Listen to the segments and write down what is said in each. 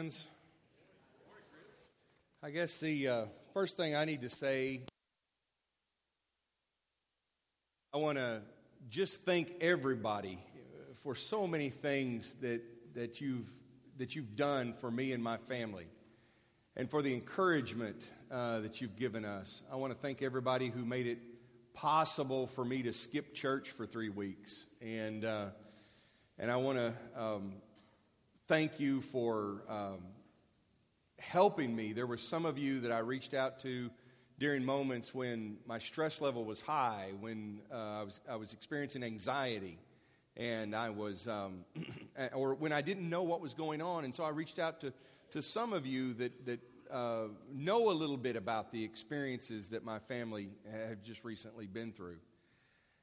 friends. I guess the uh, first thing I need to say, I want to just thank everybody for so many things that, that, you've, that you've done for me and my family, and for the encouragement uh, that you've given us. I want to thank everybody who made it possible for me to skip church for three weeks. And, uh, and I want to um, thank you for um, helping me. There were some of you that I reached out to during moments when my stress level was high, when uh, I, was, I was experiencing anxiety, and I was, um, or when I didn't know what was going on. And so I reached out to, to some of you that, that uh, know a little bit about the experiences that my family have just recently been through.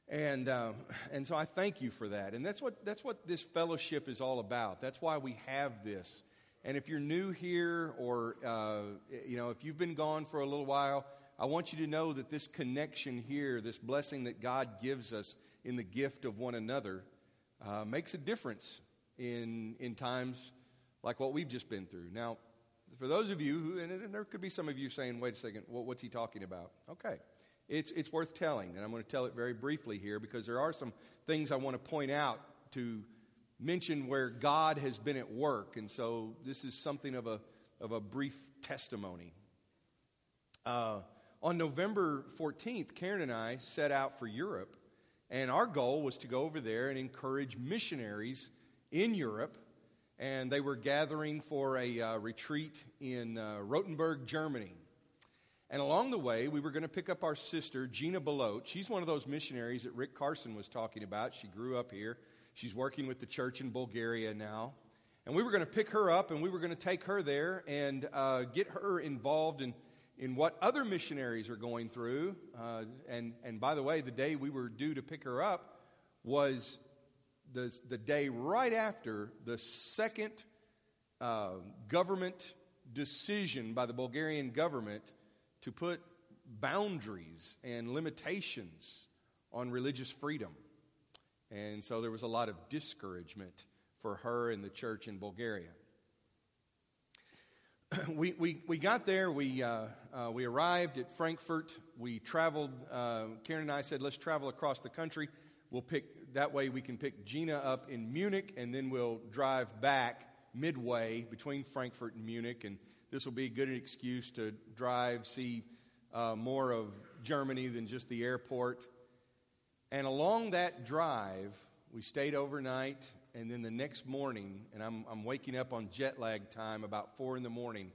And, uh, and so I thank you for that. And that's what, that's what this fellowship is all about. That's why we have this. And if you're new here or, uh, you know, if you've been gone for a little while, I want you to know that this connection here, this blessing that God gives us in the gift of one another, uh, makes a difference in, in times like what we've just been through. Now, for those of you who, and there could be some of you saying, wait a second, what's he talking about? Okay. It's, it's worth telling, and I'm going to tell it very briefly here because there are some things I want to point out to mention where God has been at work. And so this is something of a, of a brief testimony. Uh, on November 14th, Karen and I set out for Europe, and our goal was to go over there and encourage missionaries in Europe. And they were gathering for a uh, retreat in uh, Rothenburg, Germany. And along the way, we were going to pick up our sister, Gina Belote. She's one of those missionaries that Rick Carson was talking about. She grew up here. She's working with the church in Bulgaria now. And we were going to pick her up and we were going to take her there and uh, get her involved in, in what other missionaries are going through. Uh, and, and by the way, the day we were due to pick her up was the, the day right after the second uh, government decision by the Bulgarian government to put boundaries and limitations on religious freedom. And so there was a lot of discouragement for her and the church in Bulgaria. we, we, we got there, we, uh, uh, we arrived at Frankfurt, we traveled. Uh, Karen and I said, let's travel across the country. We'll pick, that way we can pick Gina up in Munich, and then we'll drive back midway between Frankfurt and Munich. And this will be a good excuse to drive, see uh, more of Germany than just the airport. And along that drive, we stayed overnight, and then the next morning, and I'm, I'm waking up on jet lag time about four in the morning,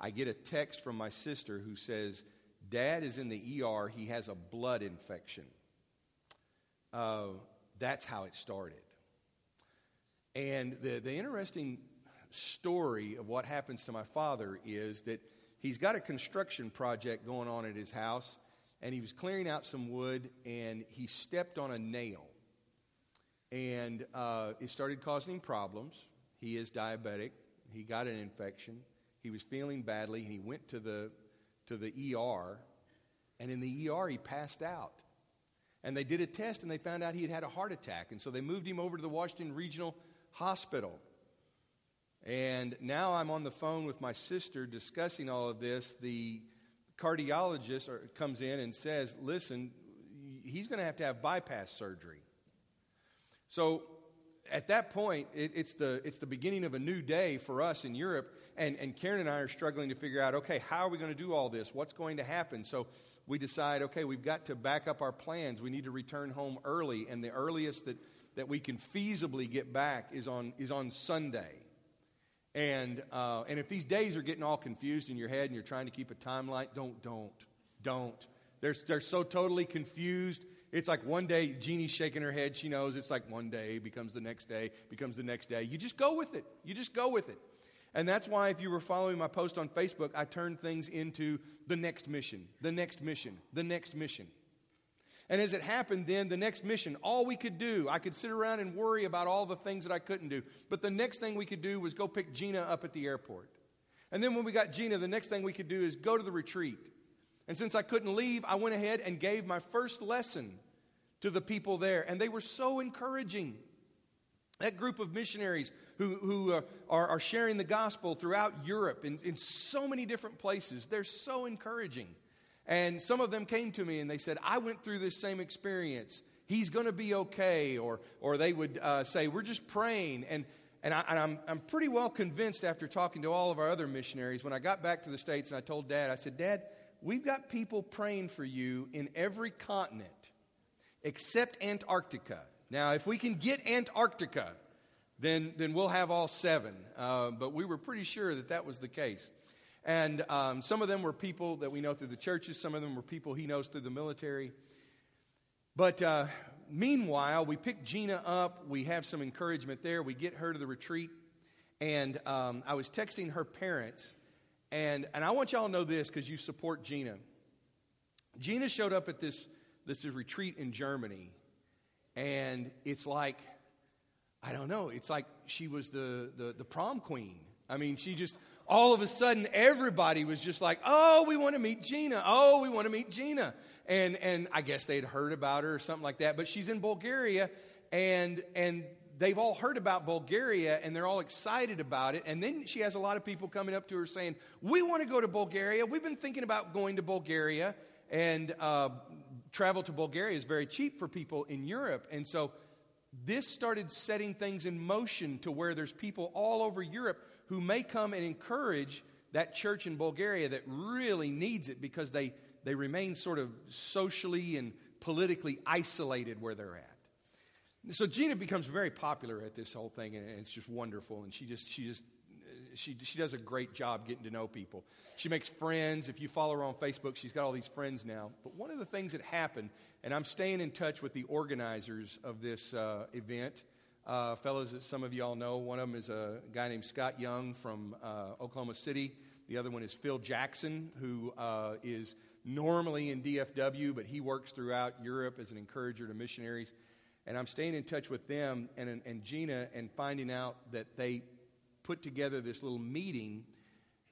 I get a text from my sister who says, Dad is in the ER, he has a blood infection. Uh, that's how it started. And the, the interesting story of what happens to my father is that he's got a construction project going on at his house, and he was clearing out some wood, and he stepped on a nail. And uh, it started causing problems. He is diabetic. He got an infection. He was feeling badly. He went to the, to the ER, and in the ER, he passed out. And they did a test, and they found out he had had a heart attack. And so they moved him over to the Washington Regional Hospital. And now I'm on the phone with my sister discussing all of this. The cardiologist comes in and says, Listen, he's going to have to have bypass surgery. So at that point, it, it's, the, it's the beginning of a new day for us in Europe. And, and Karen and I are struggling to figure out okay, how are we going to do all this? What's going to happen? So we decide okay, we've got to back up our plans. We need to return home early. And the earliest that, that we can feasibly get back is on, is on Sunday. And, uh, and if these days are getting all confused in your head and you're trying to keep a timeline, don't, don't, don't. They're, they're so totally confused. It's like one day, Jeannie's shaking her head. She knows it's like one day becomes the next day, becomes the next day. You just go with it. You just go with it. And that's why, if you were following my post on Facebook, I turned things into the next mission, the next mission, the next mission. And as it happened then, the next mission, all we could do, I could sit around and worry about all the things that I couldn't do. But the next thing we could do was go pick Gina up at the airport. And then when we got Gina, the next thing we could do is go to the retreat. And since I couldn't leave, I went ahead and gave my first lesson to the people there. And they were so encouraging. That group of missionaries who, who uh, are, are sharing the gospel throughout Europe in, in so many different places, they're so encouraging. And some of them came to me and they said, I went through this same experience. He's going to be okay. Or, or they would uh, say, We're just praying. And, and, I, am I'm, I'm pretty well convinced after talking to all of our other missionaries, when I got back to the States and I told Dad, I said, Dad, we've got people praying for you in every continent except Antarctica. Now, if we can get Antarctica, then, then we'll have all seven. Uh, but we were pretty sure that that was the case. And um, some of them were people that we know through the churches, some of them were people he knows through the military. But uh, meanwhile, we pick Gina up. We have some encouragement there. We get her to the retreat. And um, I was texting her parents. And, and I want y'all to know this because you support Gina. Gina showed up at this, this retreat in Germany. And it's like, I don't know, it's like she was the, the, the prom queen. I mean, she just, all of a sudden, everybody was just like, oh, we want to meet Gina. Oh, we want to meet Gina. And, and I guess they'd heard about her or something like that. But she's in Bulgaria, and, and they've all heard about Bulgaria, and they're all excited about it. And then she has a lot of people coming up to her saying, we want to go to Bulgaria. We've been thinking about going to Bulgaria. And uh, travel to Bulgaria is very cheap for people in Europe. And so this started setting things in motion to where there's people all over Europe who may come and encourage that church in Bulgaria that really needs it because they, they remain sort of socially and politically isolated where they're at. So Gina becomes very popular at this whole thing, and it's just wonderful. And she just, she just, she, she does a great job getting to know people. She makes friends. If you follow her on Facebook, she's got all these friends now. But one of the things that happened, and I'm staying in touch with the organizers of this uh, event uh, fellows that some of you all know. One of them is a guy named Scott Young from uh, Oklahoma City. The other one is Phil Jackson, who uh, is normally in DFW, but he works throughout Europe as an encourager to missionaries. And I'm staying in touch with them and, and Gina and finding out that they put together this little meeting.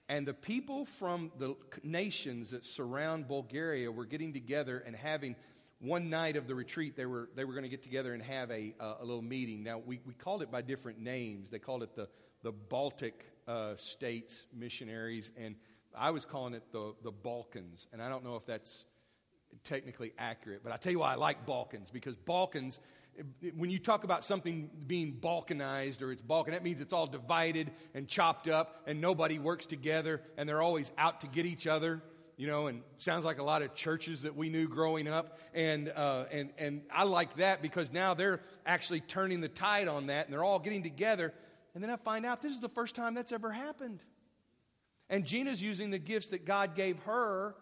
And the people from the nations that surround Bulgaria were getting together and having one night of the retreat, they were, they were going to get together and have a, a, a little meeting. Now, we, we called it by different names. They called it the, the Baltic uh, states missionaries, and I was calling it the, the Balkans. And I don't know if that's technically accurate, but I tell you why I like Balkans, because Balkans, when you talk about something being balkanized or it's Balkan, that means it's all divided and chopped up and nobody works together and they're always out to get each other you know, and sounds like a lot of churches that we knew growing up. And, uh, and, and I like that because now they're actually turning the tide on that and they're all getting together. And then I find out this is the first time that's ever happened. And Gina's using the gifts that God gave her,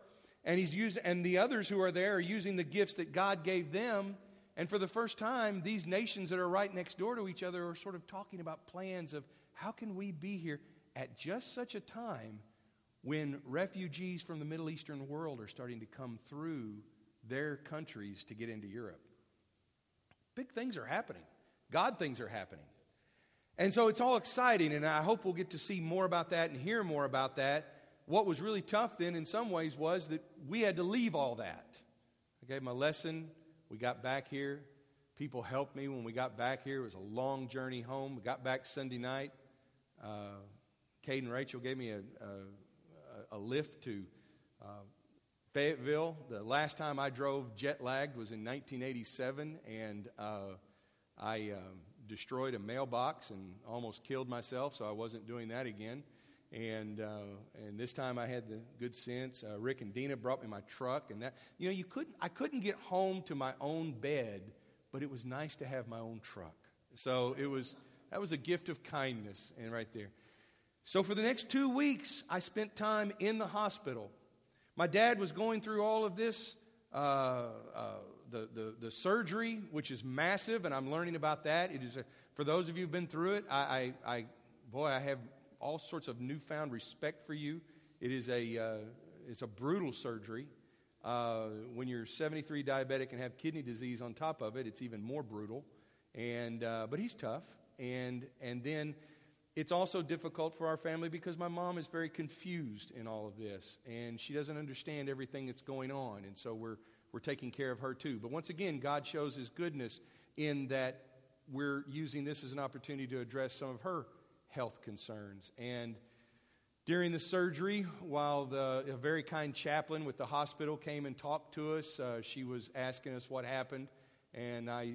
and, he's using, and the others who are there are using the gifts that God gave them. And for the first time, these nations that are right next door to each other are sort of talking about plans of how can we be here at just such a time when refugees from the Middle Eastern world are starting to come through their countries to get into Europe. Big things are happening. God things are happening. And so it's all exciting, and I hope we'll get to see more about that and hear more about that. What was really tough then, in some ways, was that we had to leave all that. I gave my lesson. We got back here. People helped me when we got back here. It was a long journey home. We got back Sunday night. Uh, Cade and Rachel gave me a, a a lift to uh, Fayetteville. The last time I drove jet lagged was in 1987, and uh, I um, destroyed a mailbox and almost killed myself, so I wasn't doing that again. And uh, and this time I had the good sense. Uh, Rick and Dina brought me my truck, and that you know you couldn't I couldn't get home to my own bed, but it was nice to have my own truck. So it was that was a gift of kindness, and right there. So for the next two weeks, I spent time in the hospital. My dad was going through all of this, uh, uh, the, the, the, surgery, which is massive, and I'm learning about that. It is a, for those of you who've been through it, I, I, I, boy, I have all sorts of newfound respect for you. It is a, uh, it's a brutal surgery. Uh, when you're 73 diabetic and have kidney disease on top of it, it's even more brutal. And, uh, but he's tough. And, and then it's also difficult for our family because my mom is very confused in all of this and she doesn't understand everything that's going on. And so we're, we're taking care of her too. But once again, God shows his goodness in that we're using this as an opportunity to address some of her health concerns. And during the surgery, while the, a very kind chaplain with the hospital came and talked to us, uh, she was asking us what happened, and I,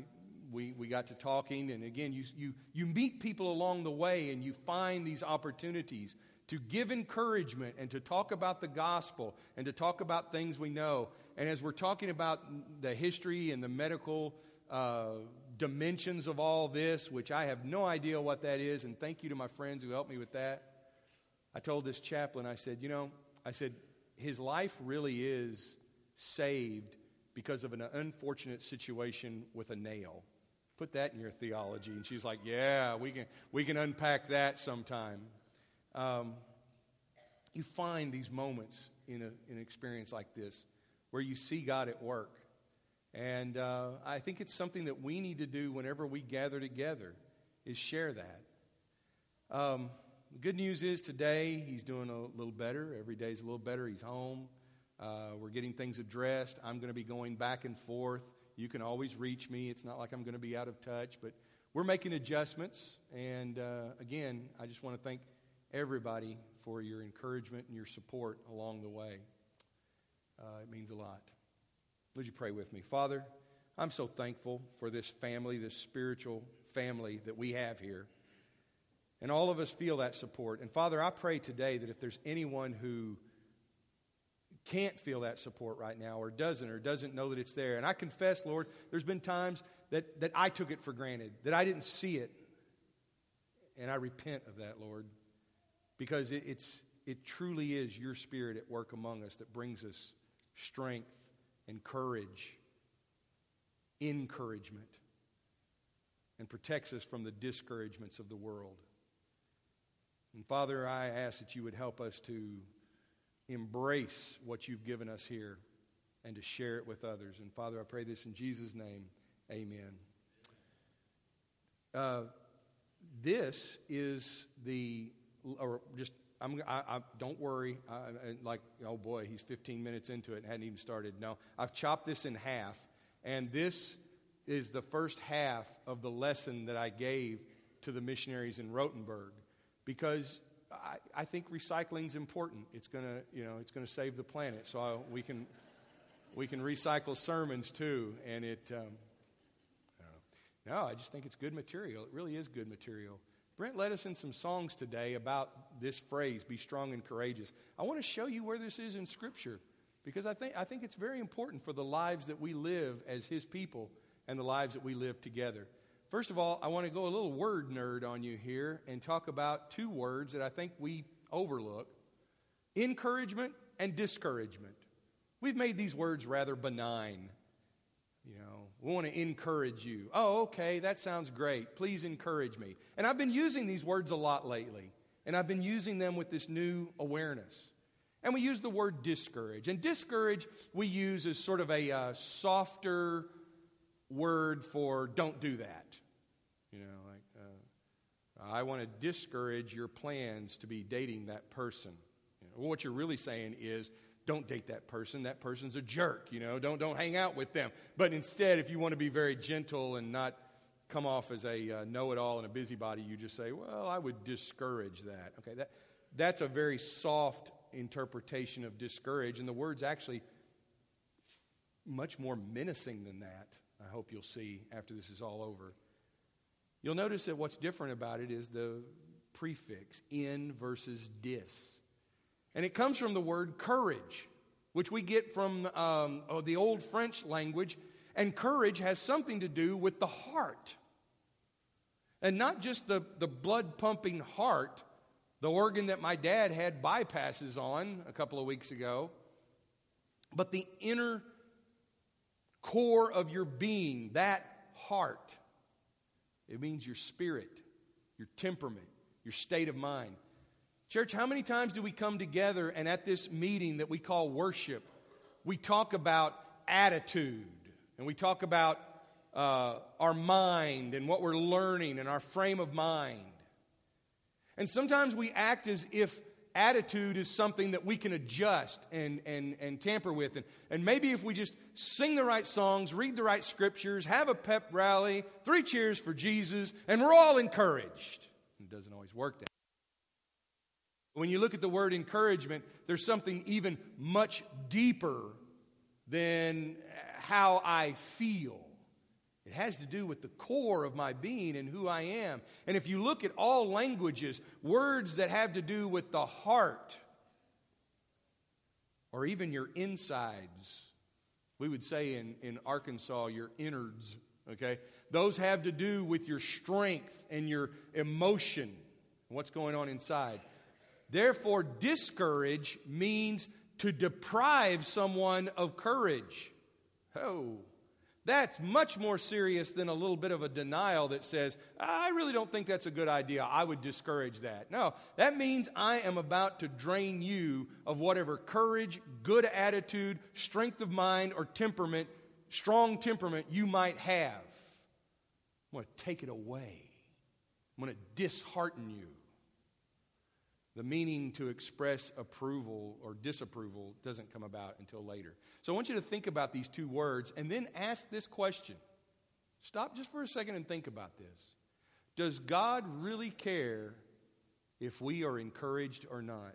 we, we got to talking. And again, you, you, you meet people along the way, and you find these opportunities to give encouragement and to talk about the gospel and to talk about things we know. And as we're talking about the history and the medical uh, dimensions of all this, which I have no idea what that is, and thank you to my friends who helped me with that. I told this chaplain, I said, you know, I said, his life really is saved because of an unfortunate situation with a nail. Put that in your theology. And she's like, yeah, we can, we can unpack that sometime. Um, you find these moments in, a, in an experience like this where you see God at work. And uh, I think it's something that we need to do whenever we gather together is share that. Um, the good news is today he's doing a little better. Every day's a little better. He's home. Uh, we're getting things addressed. I'm going to be going back and forth. You can always reach me. It's not like I'm going to be out of touch, but we're making adjustments. And uh, again, I just want to thank everybody for your encouragement and your support along the way. Uh, it means a lot. Would you pray with me? Father, I'm so thankful for this family, this spiritual family that we have here. And all of us feel that support. And Father, I pray today that if there's anyone who can't feel that support right now or doesn't or doesn't know that it's there, and I confess, Lord, there's been times that, that I took it for granted, that I didn't see it. And I repent of that, Lord, because it, it's, it truly is your spirit at work among us that brings us strength and courage, encouragement, and protects us from the discouragements of the world. And Father, I ask that you would help us to embrace what you've given us here and to share it with others. And Father, I pray this in Jesus' name. Amen. Uh, this is the, or just I'm, I, I, don't worry. I, like, oh boy, he's 15 minutes into it and hadn't even started. No, I've chopped this in half, and this is the first half of the lesson that I gave to the missionaries in Rothenburg, because I, I think recycling is important. It's gonna, you know, it's gonna save the planet. So I, we can, we can recycle sermons too, and it. Um, no, I just think it's good material. It really is good material. Brent led us in some songs today about this phrase, be strong and courageous. I want to show you where this is in Scripture because I think, I think it's very important for the lives that we live as His people and the lives that we live together. First of all, I want to go a little word nerd on you here and talk about two words that I think we overlook encouragement and discouragement. We've made these words rather benign. You know, we want to encourage you. Oh, okay, that sounds great. Please encourage me. And I've been using these words a lot lately, and I've been using them with this new awareness. And we use the word discourage. And discourage we use as sort of a uh, softer word for don't do that. You know, like, uh, I want to discourage your plans to be dating that person. You know, what you're really saying is, don't date that person. That person's a jerk, you know. Don't, don't hang out with them. But instead, if you want to be very gentle and not come off as a uh, know it all and a busybody, you just say, well, I would discourage that. Okay, that, that's a very soft interpretation of discourage, and the word's actually much more menacing than that. I hope you'll see after this is all over. You'll notice that what's different about it is the prefix, in versus dis. And it comes from the word courage, which we get from um, oh, the old French language. And courage has something to do with the heart. And not just the, the blood pumping heart, the organ that my dad had bypasses on a couple of weeks ago, but the inner core of your being, that heart. It means your spirit, your temperament, your state of mind. Church, how many times do we come together and at this meeting that we call worship, we talk about attitude and we talk about uh, our mind and what we're learning and our frame of mind. And sometimes we act as if attitude is something that we can adjust and, and, and tamper with. And, and maybe if we just sing the right songs, read the right scriptures, have a pep rally, three cheers for Jesus, and we're all encouraged. It doesn't always work that way. when you look at the word encouragement, there's something even much deeper than how I feel. It has to do with the core of my being and who I am. And if you look at all languages, words that have to do with the heart or even your insides, we would say in, in Arkansas, your innards, okay? Those have to do with your strength and your emotion, what's going on inside. Therefore, discourage means to deprive someone of courage. Oh, that's much more serious than a little bit of a denial that says, I really don't think that's a good idea. I would discourage that. No, that means I am about to drain you of whatever courage, good attitude, strength of mind, or temperament, strong temperament you might have. I'm going to take it away. I'm going to dishearten you. The meaning to express approval or disapproval doesn't come about until later. So I want you to think about these two words and then ask this question. Stop just for a second and think about this. Does God really care if we are encouraged or not?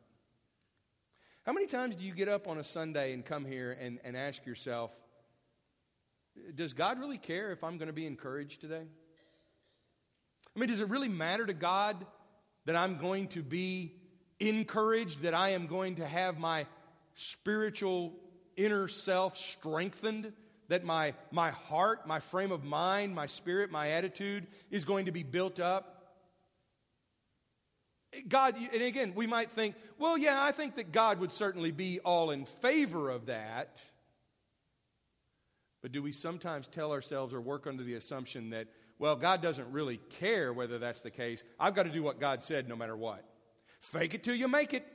How many times do you get up on a Sunday and come here and, and ask yourself, does God really care if I'm going to be encouraged today? I mean, does it really matter to God that I'm going to be encouraged, that I am going to have my spiritual inner self strengthened, that my, my heart, my frame of mind, my spirit, my attitude is going to be built up. God, and again, we might think, well, yeah, I think that God would certainly be all in favor of that. But do we sometimes tell ourselves or work under the assumption that, well, God doesn't really care whether that's the case? I've got to do what God said no matter what. Fake it till you make it.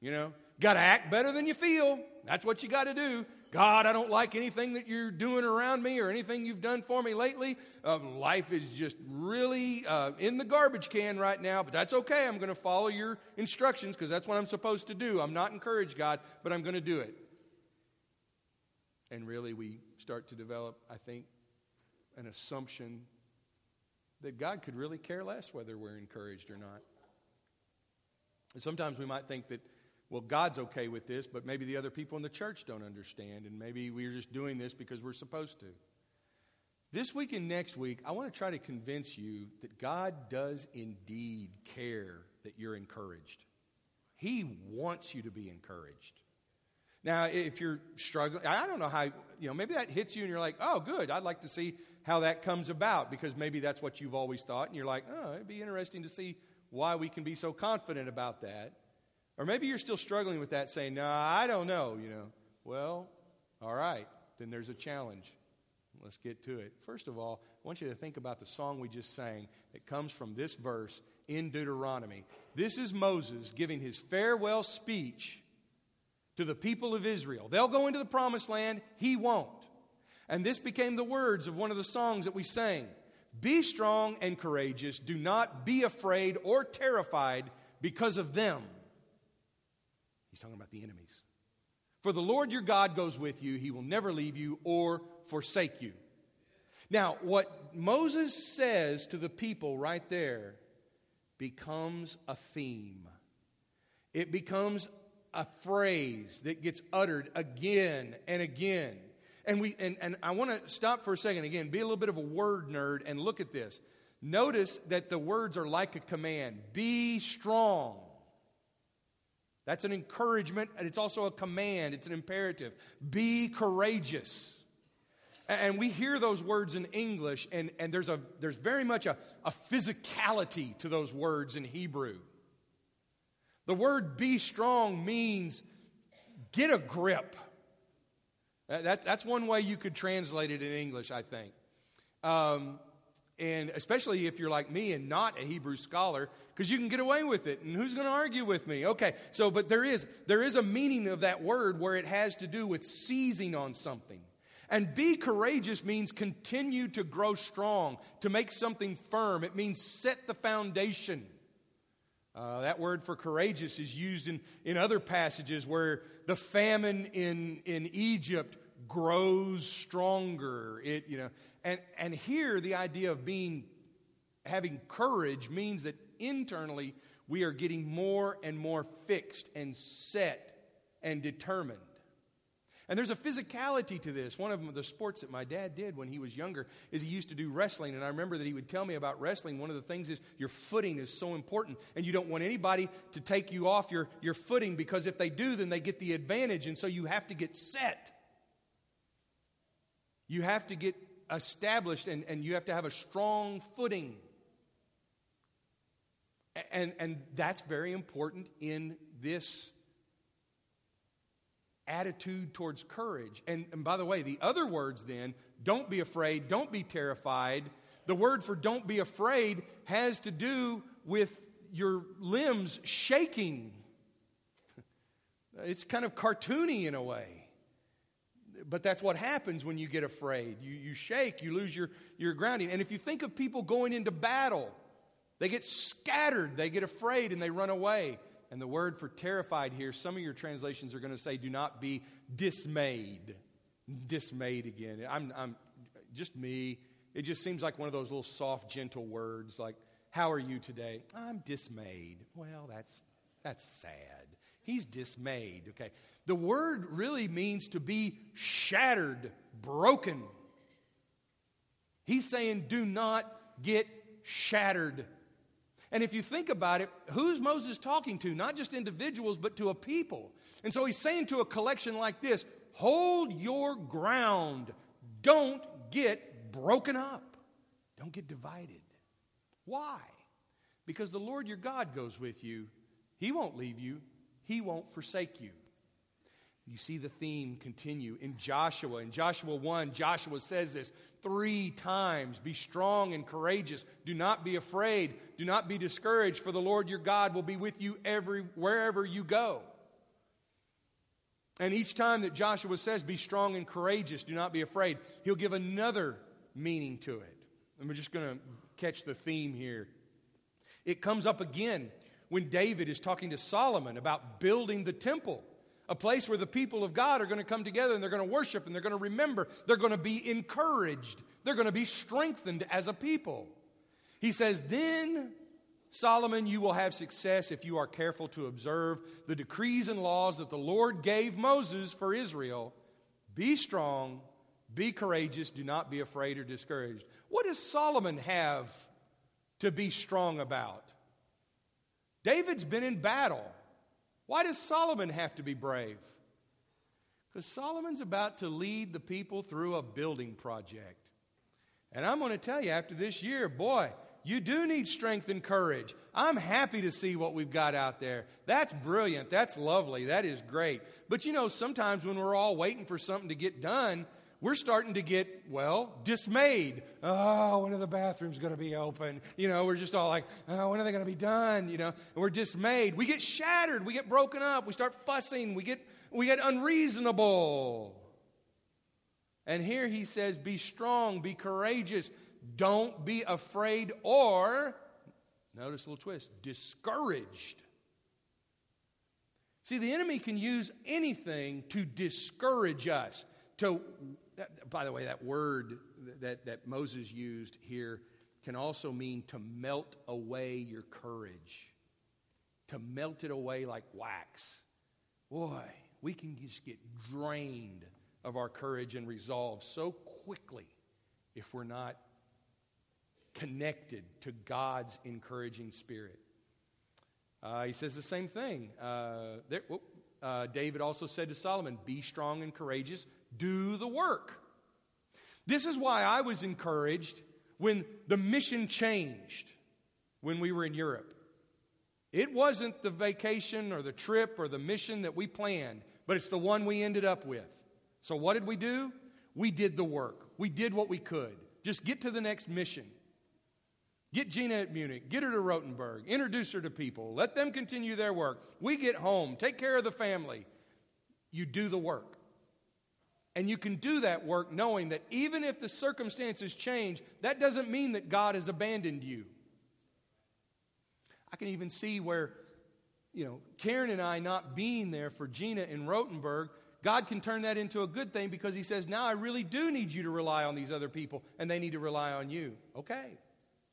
You know, got to act better than you feel. That's what you got to do. God, I don't like anything that you're doing around me or anything you've done for me lately. Uh, life is just really uh, in the garbage can right now, but that's okay. I'm going to follow your instructions because that's what I'm supposed to do. I'm not encouraged, God, but I'm going to do it. And really, we start to develop, I think, an assumption that God could really care less whether we're encouraged or not. And sometimes we might think that well, God's okay with this, but maybe the other people in the church don't understand, and maybe we're just doing this because we're supposed to. This week and next week, I want to try to convince you that God does indeed care that you're encouraged. He wants you to be encouraged. Now, if you're struggling, I don't know how, you know, maybe that hits you and you're like, oh, good, I'd like to see how that comes about because maybe that's what you've always thought, and you're like, oh, it'd be interesting to see why we can be so confident about that. Or maybe you're still struggling with that, saying, No, I don't know, you know. Well, all right, then there's a challenge. Let's get to it. First of all, I want you to think about the song we just sang that comes from this verse in Deuteronomy. This is Moses giving his farewell speech to the people of Israel. They'll go into the promised land, he won't. And this became the words of one of the songs that we sang Be strong and courageous, do not be afraid or terrified because of them. He's talking about the enemies. For the Lord your God goes with you, he will never leave you or forsake you. Now, what Moses says to the people right there becomes a theme. It becomes a phrase that gets uttered again and again. And, we, and, and I want to stop for a second again, be a little bit of a word nerd, and look at this. Notice that the words are like a command be strong. That's an encouragement, and it's also a command, it's an imperative. Be courageous. And we hear those words in English, and, and there's, a, there's very much a, a physicality to those words in Hebrew. The word be strong means get a grip. That, that's one way you could translate it in English, I think. Um, and especially if you're like me and not a Hebrew scholar, because you can get away with it. And who's going to argue with me? Okay, so, but there is, there is a meaning of that word where it has to do with seizing on something. And be courageous means continue to grow strong, to make something firm. It means set the foundation. Uh, that word for courageous is used in, in other passages where the famine in, in Egypt grows stronger. It, you know, and, and here the idea of being having courage means that internally we are getting more and more fixed and set and determined. And there's a physicality to this. One of the sports that my dad did when he was younger is he used to do wrestling. And I remember that he would tell me about wrestling. One of the things is your footing is so important. And you don't want anybody to take you off your, your footing because if they do, then they get the advantage. And so you have to get set. You have to get established and, and you have to have a strong footing. And, and that's very important in this attitude towards courage. And, and by the way, the other words then, don't be afraid, don't be terrified. The word for don't be afraid has to do with your limbs shaking. It's kind of cartoony in a way. But that's what happens when you get afraid. You, you shake, you lose your, your grounding. And if you think of people going into battle, they get scattered, they get afraid, and they run away. And the word for terrified here, some of your translations are going to say, do not be dismayed. Dismayed again. I'm, I'm just me. It just seems like one of those little soft, gentle words like, How are you today? I'm dismayed. Well, that's, that's sad. He's dismayed. Okay. The word really means to be shattered, broken. He's saying, Do not get shattered. And if you think about it, who's Moses talking to? Not just individuals, but to a people. And so he's saying to a collection like this hold your ground. Don't get broken up. Don't get divided. Why? Because the Lord your God goes with you. He won't leave you, He won't forsake you. You see the theme continue in Joshua. In Joshua 1, Joshua says this three times Be strong and courageous. Do not be afraid. Do not be discouraged, for the Lord your God will be with you every, wherever you go. And each time that Joshua says, Be strong and courageous, do not be afraid, he'll give another meaning to it. And we're just going to catch the theme here. It comes up again when David is talking to Solomon about building the temple a place where the people of God are going to come together and they're going to worship and they're going to remember. They're going to be encouraged. They're going to be strengthened as a people. He says, Then, Solomon, you will have success if you are careful to observe the decrees and laws that the Lord gave Moses for Israel. Be strong, be courageous, do not be afraid or discouraged. What does Solomon have to be strong about? David's been in battle. Why does Solomon have to be brave? Because Solomon's about to lead the people through a building project. And I'm going to tell you, after this year, boy, you do need strength and courage. I'm happy to see what we've got out there. That's brilliant. That's lovely. That is great. But you know, sometimes when we're all waiting for something to get done, we're starting to get, well, dismayed. Oh, when are the bathrooms going to be open? You know, we're just all like, oh, when are they going to be done? You know, and we're dismayed. We get shattered. We get broken up. We start fussing. We get, we get unreasonable. And here he says, be strong, be courageous, don't be afraid or, notice a little twist, discouraged. See, the enemy can use anything to discourage us, to that, by the way, that word that, that Moses used here can also mean to melt away your courage, to melt it away like wax. Boy, we can just get drained of our courage and resolve so quickly if we're not connected to God's encouraging spirit. Uh, he says the same thing. Uh, there, uh, David also said to Solomon, Be strong and courageous, do the work. This is why I was encouraged when the mission changed when we were in Europe. It wasn't the vacation or the trip or the mission that we planned, but it's the one we ended up with. So, what did we do? We did the work. We did what we could. Just get to the next mission. Get Gina at Munich, get her to Rothenburg, introduce her to people, let them continue their work. We get home, take care of the family. You do the work. And you can do that work knowing that even if the circumstances change, that doesn't mean that God has abandoned you. I can even see where, you know, Karen and I not being there for Gina in Rothenburg, God can turn that into a good thing because He says, now I really do need you to rely on these other people and they need to rely on you. Okay,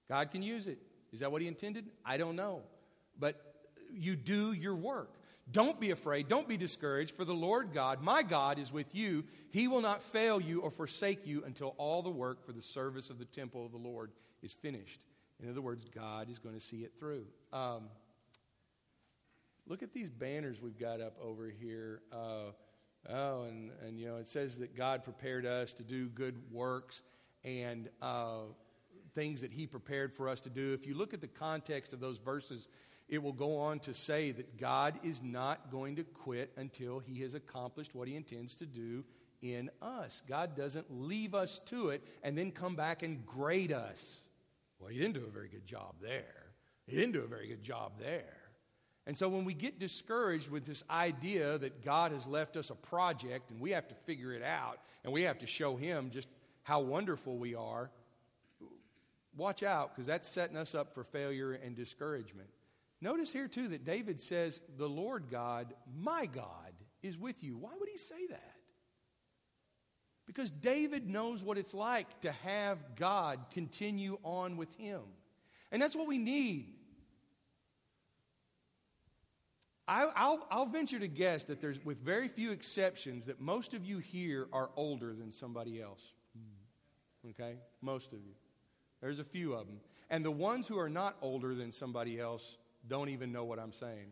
God can use it. Is that what He intended? I don't know. But you do your work. Don't be afraid. Don't be discouraged, for the Lord God, my God, is with you. He will not fail you or forsake you until all the work for the service of the temple of the Lord is finished. In other words, God is going to see it through. Um, look at these banners we've got up over here. Uh, oh, and, and, you know, it says that God prepared us to do good works and uh, things that He prepared for us to do. If you look at the context of those verses, it will go on to say that God is not going to quit until He has accomplished what He intends to do in us. God doesn't leave us to it and then come back and grade us. Well, he didn't do a very good job there. He didn't do a very good job there. And so when we get discouraged with this idea that God has left us a project and we have to figure it out and we have to show Him just how wonderful we are, watch out because that's setting us up for failure and discouragement. Notice here too that David says, The Lord God, my God, is with you. Why would he say that? Because David knows what it's like to have God continue on with him. And that's what we need. I, will venture to guess that there's, with very few exceptions, that most of you here are older than somebody else. Okay? Most of you. There's a few of them. And the ones who are not older than somebody else don't even know what I'm saying.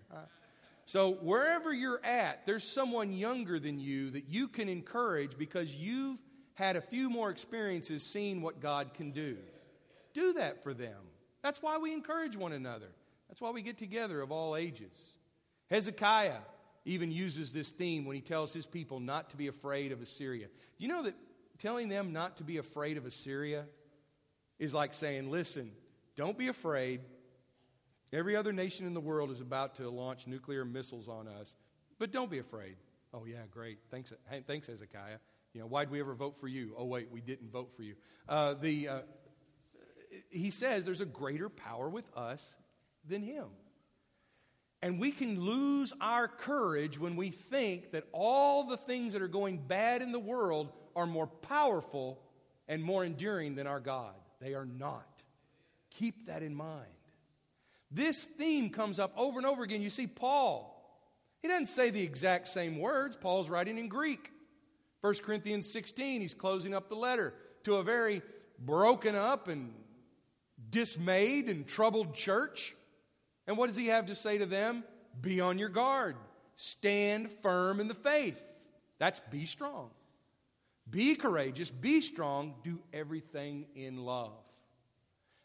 So, wherever you're at, there's someone younger than you that you can encourage because you've had a few more experiences seeing what God can do. Do that for them. That's why we encourage one another. That's why we get together of all ages. Hezekiah even uses this theme when he tells his people not to be afraid of Assyria. You know that telling them not to be afraid of Assyria is like saying, listen, don't be afraid. Every other nation in the world is about to launch nuclear missiles on us, but don't be afraid. Oh, yeah, great. Thanks, thanks Hezekiah. You know, why'd we ever vote for you? Oh, wait, we didn't vote for you. Uh, the, uh, he says there's a greater power with us than him. And we can lose our courage when we think that all the things that are going bad in the world are more powerful and more enduring than our God. They are not. Keep that in mind. This theme comes up over and over again. You see, Paul, he doesn't say the exact same words. Paul's writing in Greek. 1 Corinthians 16, he's closing up the letter to a very broken up and dismayed and troubled church. And what does he have to say to them? Be on your guard, stand firm in the faith. That's be strong. Be courageous, be strong, do everything in love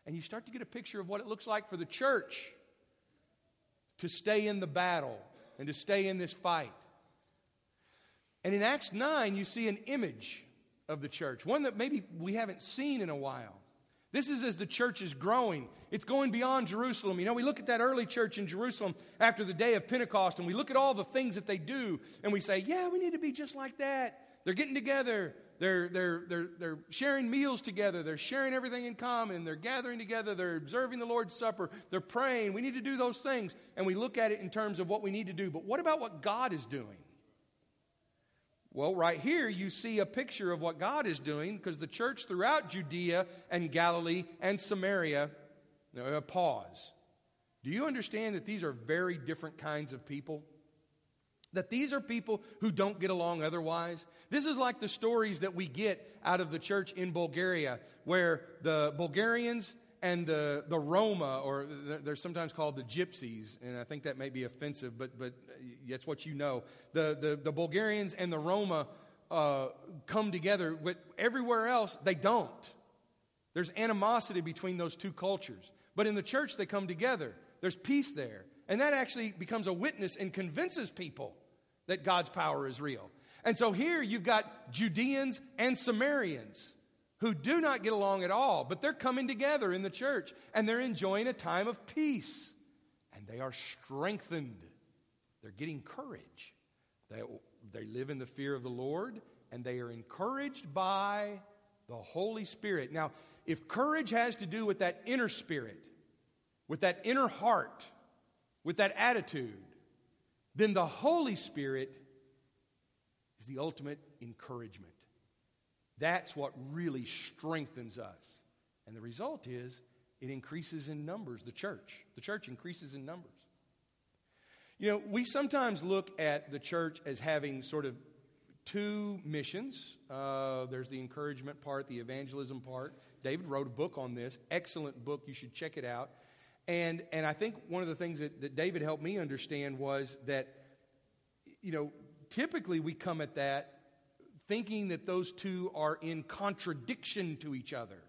and you start to get a picture of what it looks like for the church to stay in the battle and to stay in this fight. And in Acts 9, you see an image of the church, one that maybe we haven't seen in a while. This is as the church is growing. It's going beyond Jerusalem. You know, we look at that early church in Jerusalem after the day of Pentecost, and we look at all the things that they do, and we say, yeah, we need to be just like that. They're getting together. They're, they're, they're, they're sharing meals together. They're sharing everything in common. They're gathering together. They're observing the Lord's Supper. They're praying. We need to do those things. And we look at it in terms of what we need to do. But what about what God is doing? Well, right here, you see a picture of what God is doing because the church throughout Judea and Galilee and Samaria, now, pause. Do you understand that these are very different kinds of people? That these are people who don't get along otherwise. This is like the stories that we get out of the church in Bulgaria, where the Bulgarians and the, the Roma, or they're sometimes called the gypsies, and I think that may be offensive, but, but that's what you know. The, the, the Bulgarians and the Roma uh, come together, but everywhere else, they don't. There's animosity between those two cultures. But in the church, they come together. There's peace there. And that actually becomes a witness and convinces people that God's power is real. And so here you've got Judeans and Samaritans who do not get along at all, but they're coming together in the church and they're enjoying a time of peace. And they are strengthened. They're getting courage. They, they live in the fear of the Lord and they are encouraged by the Holy Spirit. Now, if courage has to do with that inner spirit, with that inner heart, with that attitude, then the Holy Spirit is the ultimate encouragement. That's what really strengthens us. And the result is it increases in numbers, the church. The church increases in numbers. You know, we sometimes look at the church as having sort of two missions. Uh, there's the encouragement part, the evangelism part. David wrote a book on this, excellent book. You should check it out. And, and I think one of the things that, that David helped me understand was that, you know, typically we come at that thinking that those two are in contradiction to each other.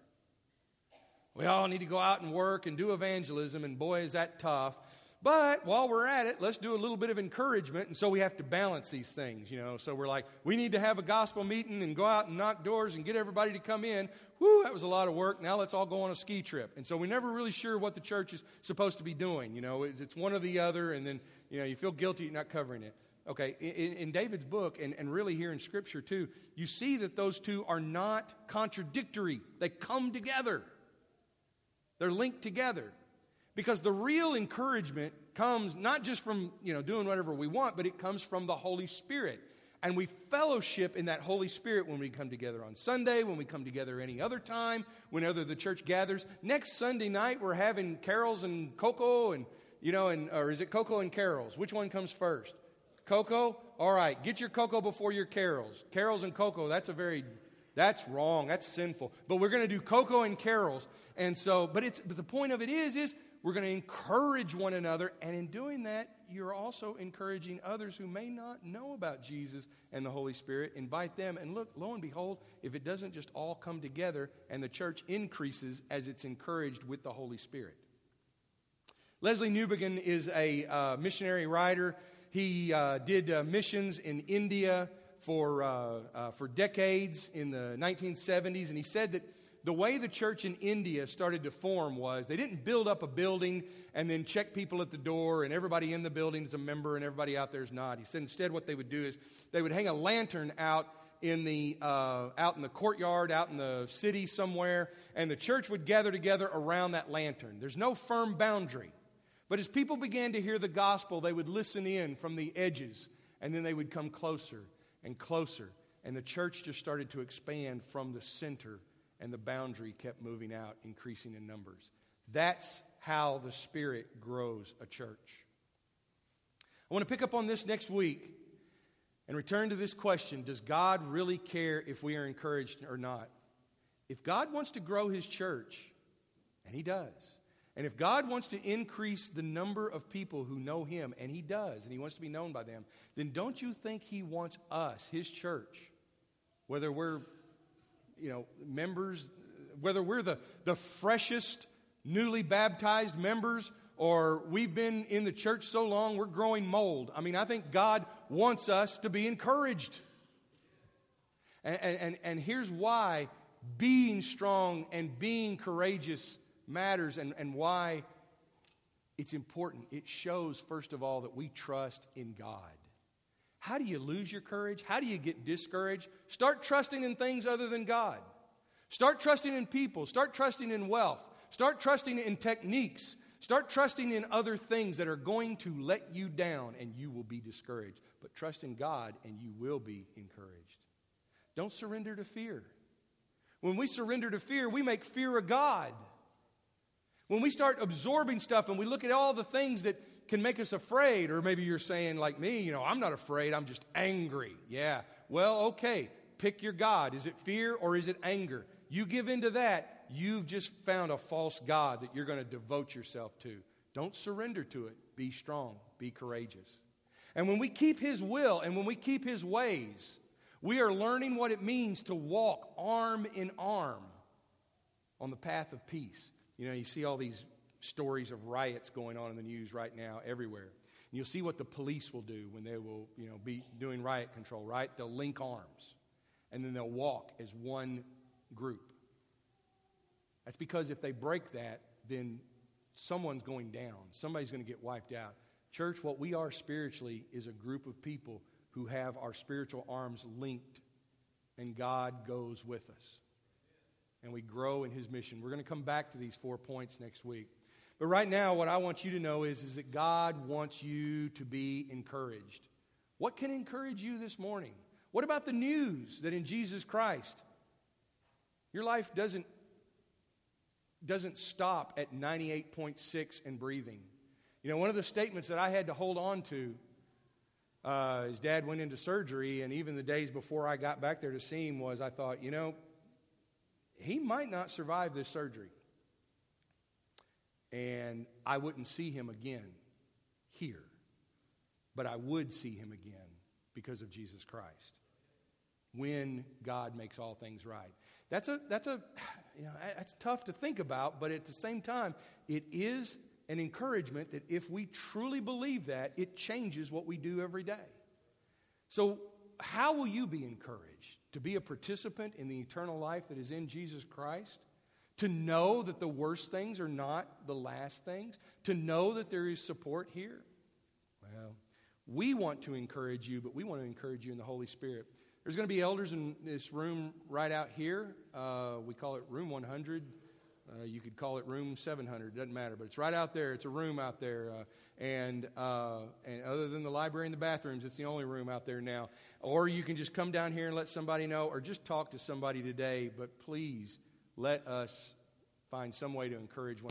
We all need to go out and work and do evangelism, and boy, is that tough. But while we're at it, let's do a little bit of encouragement. And so we have to balance these things, you know. So we're like, we need to have a gospel meeting and go out and knock doors and get everybody to come in. Whoo, that was a lot of work. Now let's all go on a ski trip. And so we're never really sure what the church is supposed to be doing. You know, it's one or the other, and then, you know, you feel guilty not covering it. Okay, in, in David's book, and, and really here in Scripture too, you see that those two are not contradictory, they come together. They're linked together. Because the real encouragement comes not just from, you know, doing whatever we want, but it comes from the Holy Spirit. And we fellowship in that Holy Spirit when we come together on Sunday, when we come together any other time, whenever the church gathers. Next Sunday night, we're having carols and cocoa, and, you know, and, or is it cocoa and carols? Which one comes first? Cocoa? All right, get your cocoa before your carols. Carols and cocoa, that's a very, that's wrong, that's sinful. But we're going to do cocoa and carols. And so, but it's but the point of it is, is we're going to encourage one another, and in doing that, you're also encouraging others who may not know about Jesus and the Holy Spirit. Invite them, and look, lo and behold, if it doesn't just all come together and the church increases as it's encouraged with the Holy Spirit. Lesslie Newbigin is a uh, missionary writer. He uh, did uh, missions in India for, uh, uh, for decades in the 1970s, and he said that the way the church in India started to form was they didn't build up a building and then check people at the door and everybody in the building is a member and everybody out there is not. He said instead what they would do is they would hang a lantern out in the uh, out in the courtyard, out in the city somewhere, and the church would gather together around that lantern. There's no firm boundary. But as people began to hear the gospel, they would listen in from the edges, and then they would come closer and closer. And the church just started to expand from the center and the boundary kept moving out, increasing in numbers. That's how the Spirit grows a church. I want to pick up on this next week and return to this question Does God really care if we are encouraged or not? If God wants to grow His church, and He does, and if God wants to increase the number of people who know Him, and He does, and He wants to be known by them, then don't you think He wants us, His church, whether we're you know, members, whether we're the, the freshest, newly baptized members or we've been in the church so long we're growing mold. I mean, I think God wants us to be encouraged. And, and, and here's why being strong and being courageous matters and, and why it's important. It shows, first of all, that we trust in God. How do you lose your courage? How do you get discouraged? Start trusting in things other than God. Start trusting in people. Start trusting in wealth. Start trusting in techniques. Start trusting in other things that are going to let you down and you will be discouraged. But trust in God and you will be encouraged. Don't surrender to fear. When we surrender to fear, we make fear a God. When we start absorbing stuff and we look at all the things that can make us afraid. Or maybe you're saying, like me, you know, I'm not afraid, I'm just angry. Yeah. Well, okay, pick your God. Is it fear or is it anger? You give into that, you've just found a false God that you're going to devote yourself to. Don't surrender to it. Be strong, be courageous. And when we keep His will and when we keep His ways, we are learning what it means to walk arm in arm on the path of peace. You know, you see all these stories of riots going on in the news right now everywhere. And you'll see what the police will do when they will, you know, be doing riot control, right? They'll link arms and then they'll walk as one group. That's because if they break that, then someone's going down. Somebody's going to get wiped out. Church, what we are spiritually is a group of people who have our spiritual arms linked, and God goes with us. And we grow in His mission. We're going to come back to these four points next week. But right now, what I want you to know is, is that God wants you to be encouraged. What can encourage you this morning? What about the news that in Jesus Christ, your life doesn't, doesn't stop at 98.6 and breathing? You know, one of the statements that I had to hold on to uh, his dad went into surgery, and even the days before I got back there to see him was I thought, you know, he might not survive this surgery. And I wouldn't see him again here, but I would see him again because of Jesus Christ when God makes all things right. That's a, that's a, you know, that's tough to think about, but at the same time, it is an encouragement that if we truly believe that, it changes what we do every day. So, how will you be encouraged? To be a participant in the eternal life that is in Jesus Christ? To know that the worst things are not the last things? To know that there is support here? Well, we want to encourage you, but we want to encourage you in the Holy Spirit. There's going to be elders in this room right out here. Uh, we call it room 100. Uh, you could call it room 700, It doesn't matter, but it's right out there. It's a room out there. Uh, and, uh, and other than the library and the bathrooms, it's the only room out there now. Or you can just come down here and let somebody know, or just talk to somebody today. But please let us find some way to encourage one.